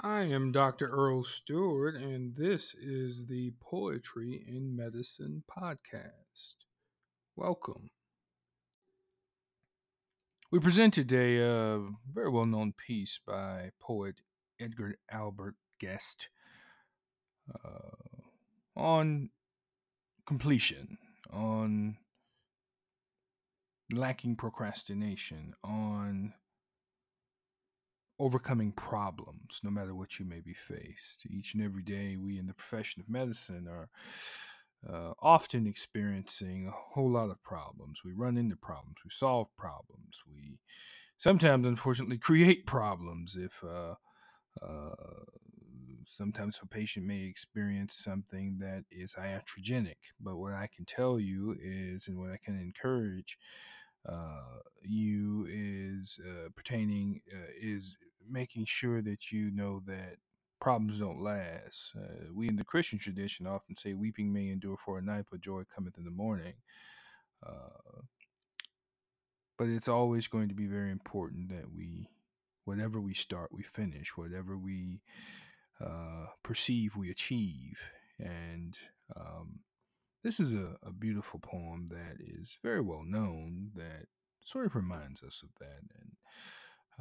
I am Dr. Earl Stewart, and this is the Poetry in Medicine podcast. Welcome. We present today a very well known piece by poet Edgar Albert Guest uh, on completion, on lacking procrastination, on overcoming problems, no matter what you may be faced. Each and every day, we in the profession of medicine are uh, often experiencing a whole lot of problems. We run into problems, we solve problems, we sometimes, unfortunately, create problems if. Uh, uh, sometimes a patient may experience something that is iatrogenic, but what I can tell you is, and what I can encourage uh, you is uh, pertaining uh, is making sure that you know that problems don't last. Uh, we in the Christian tradition often say, "Weeping may endure for a night, but joy cometh in the morning." Uh, but it's always going to be very important that we, whatever we start, we finish. Whatever we uh, perceive, we achieve. And um, this is a, a beautiful poem that is very well known that sort of reminds us of that. And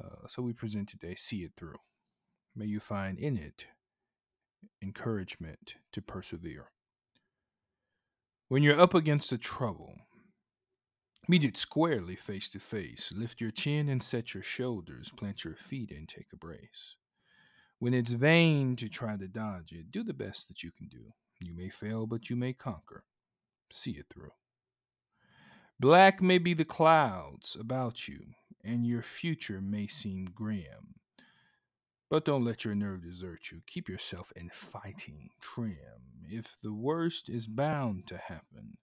uh, so we present today See It Through. May you find in it encouragement to persevere. When you're up against a trouble, meet it squarely face to face. Lift your chin and set your shoulders. Plant your feet and take a brace. When it's vain to try to dodge it, do the best that you can do. You may fail, but you may conquer. See it through. Black may be the clouds about you, and your future may seem grim. But don't let your nerve desert you. Keep yourself in fighting trim. If the worst is bound to happen,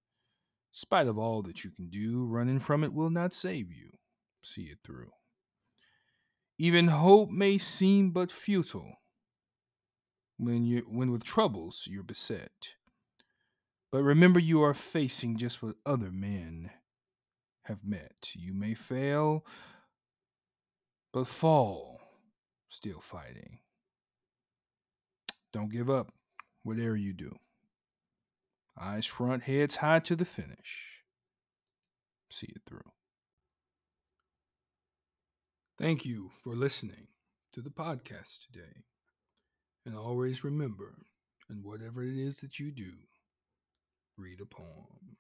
spite of all that you can do, running from it will not save you. See it through. Even hope may seem but futile when you when with troubles you're beset. But remember you are facing just what other men have met. You may fail, but fall still fighting. Don't give up, whatever you do. Eyes front, heads high to the finish. See it through. Thank you for listening to the podcast today. And always remember, in whatever it is that you do, read a poem.